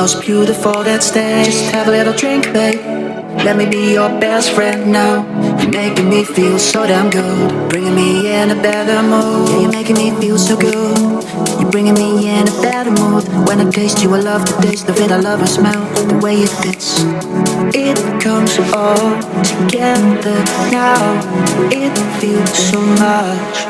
most beautiful that stays. Just have a little drink, babe. Let me be your best friend now. You're making me feel so damn good, bringing me in a better mood. Yeah, you're making me feel so good. You're bringing me in a better mood. When I taste you, I love the taste of it. I love the smell, the way it fits. It comes all together now. It feels so much.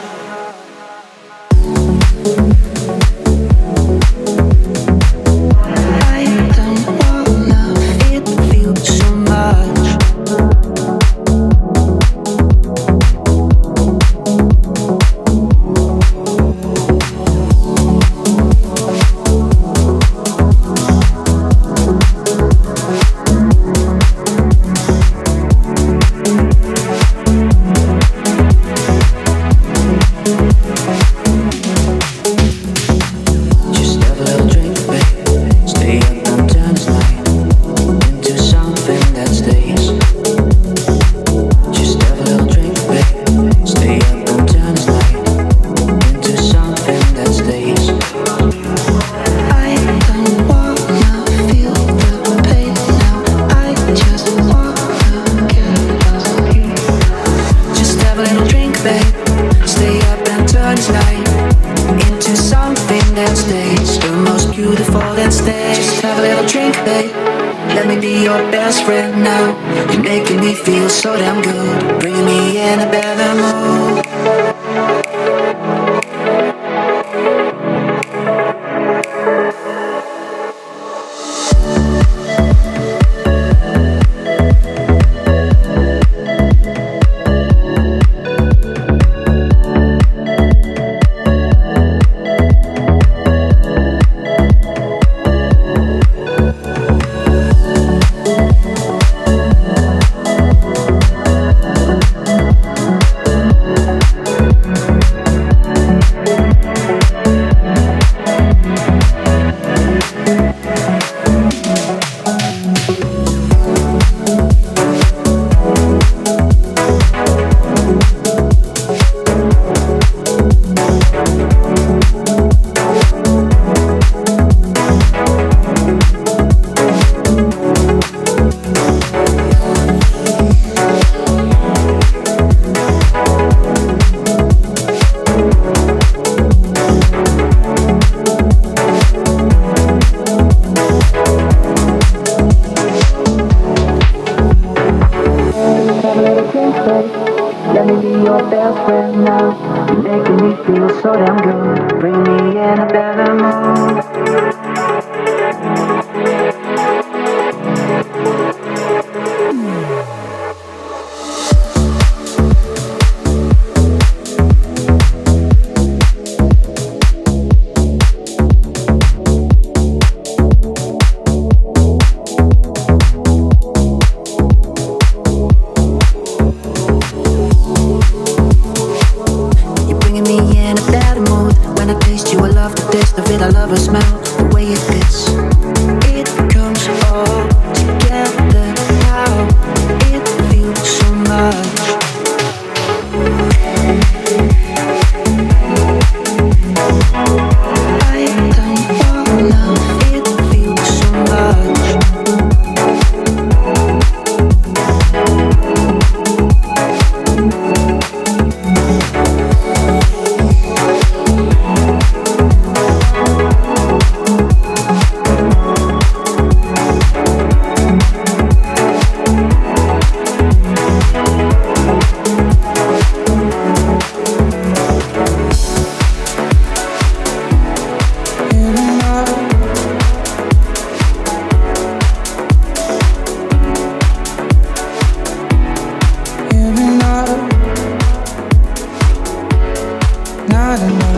Thank you.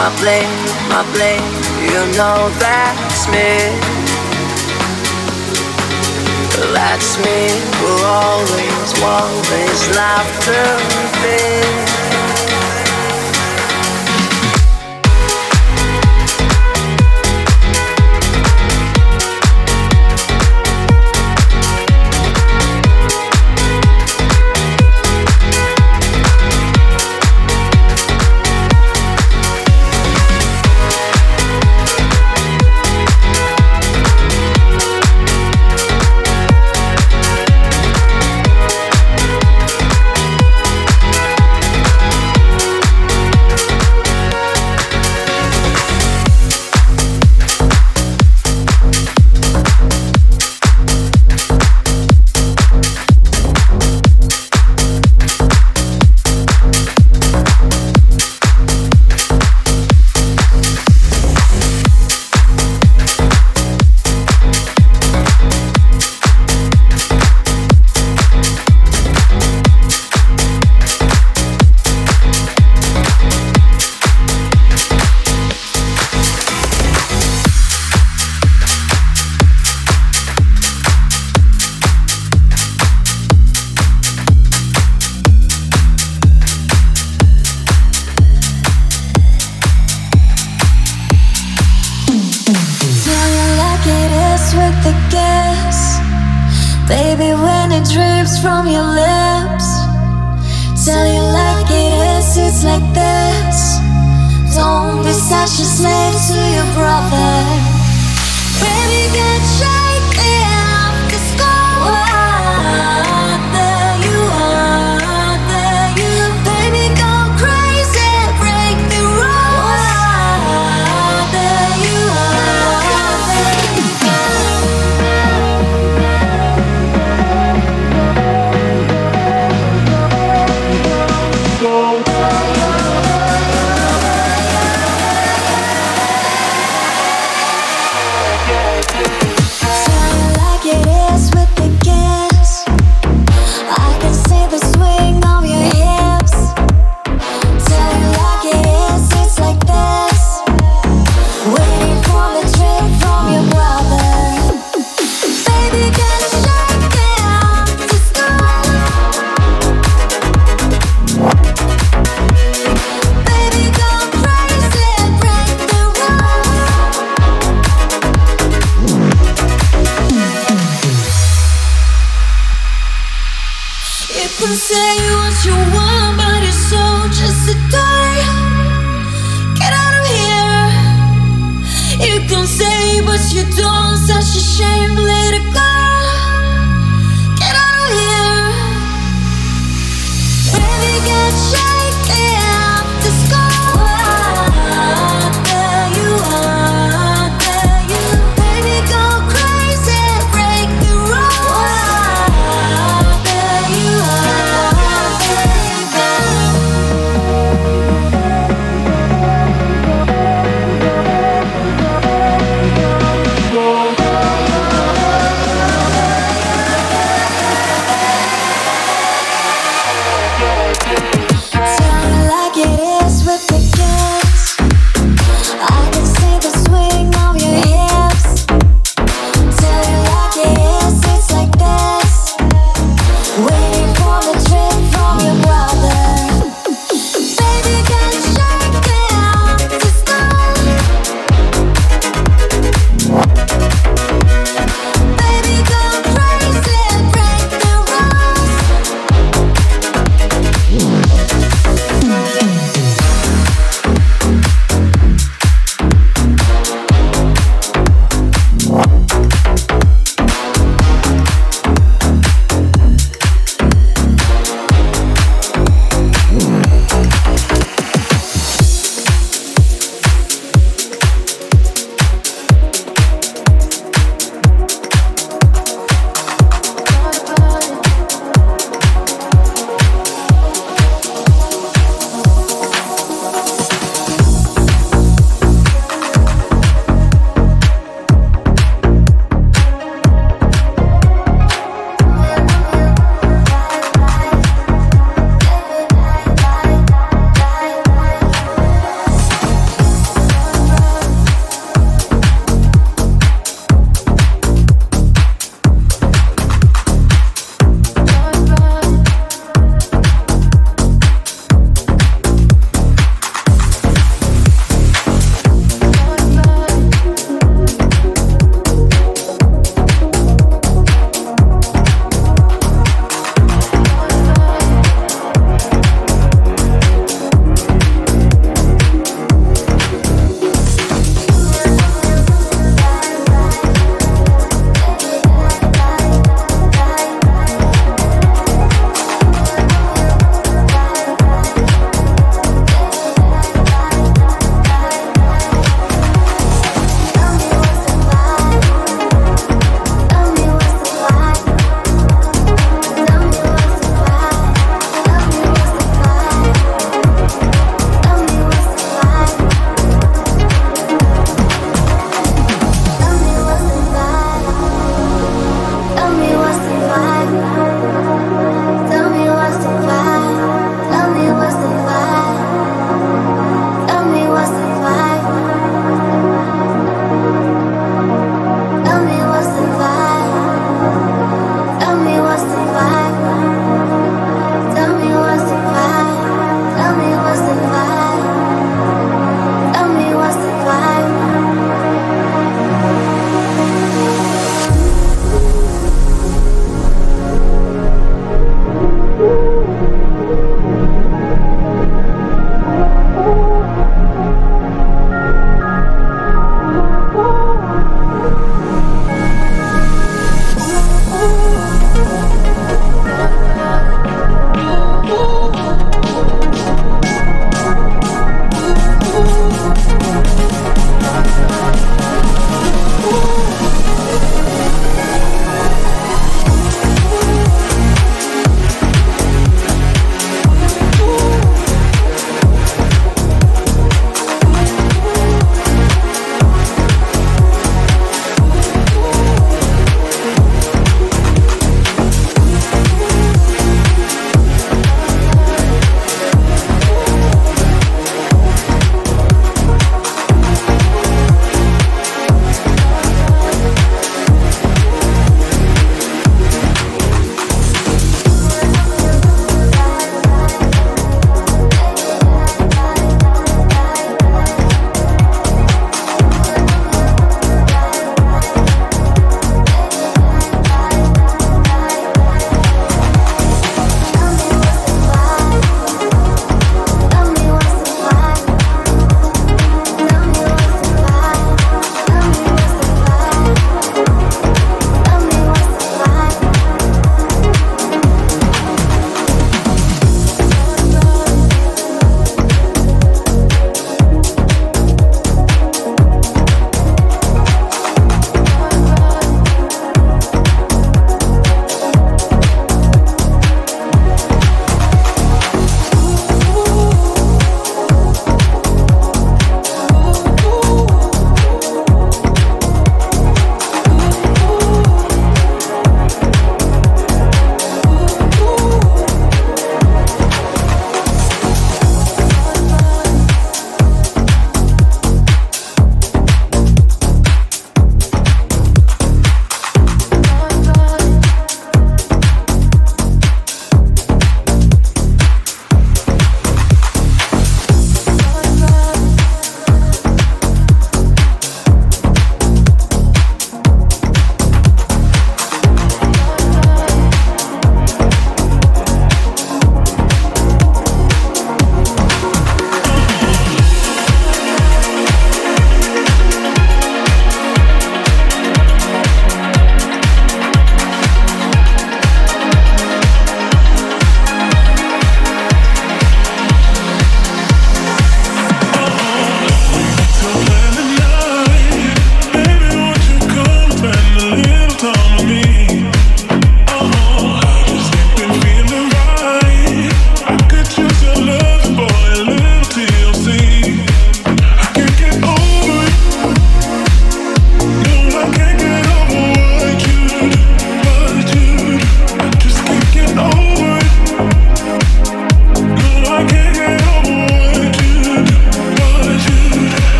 My blame, my blame. You know that's me. That's me. Will always, always laughter be.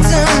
back to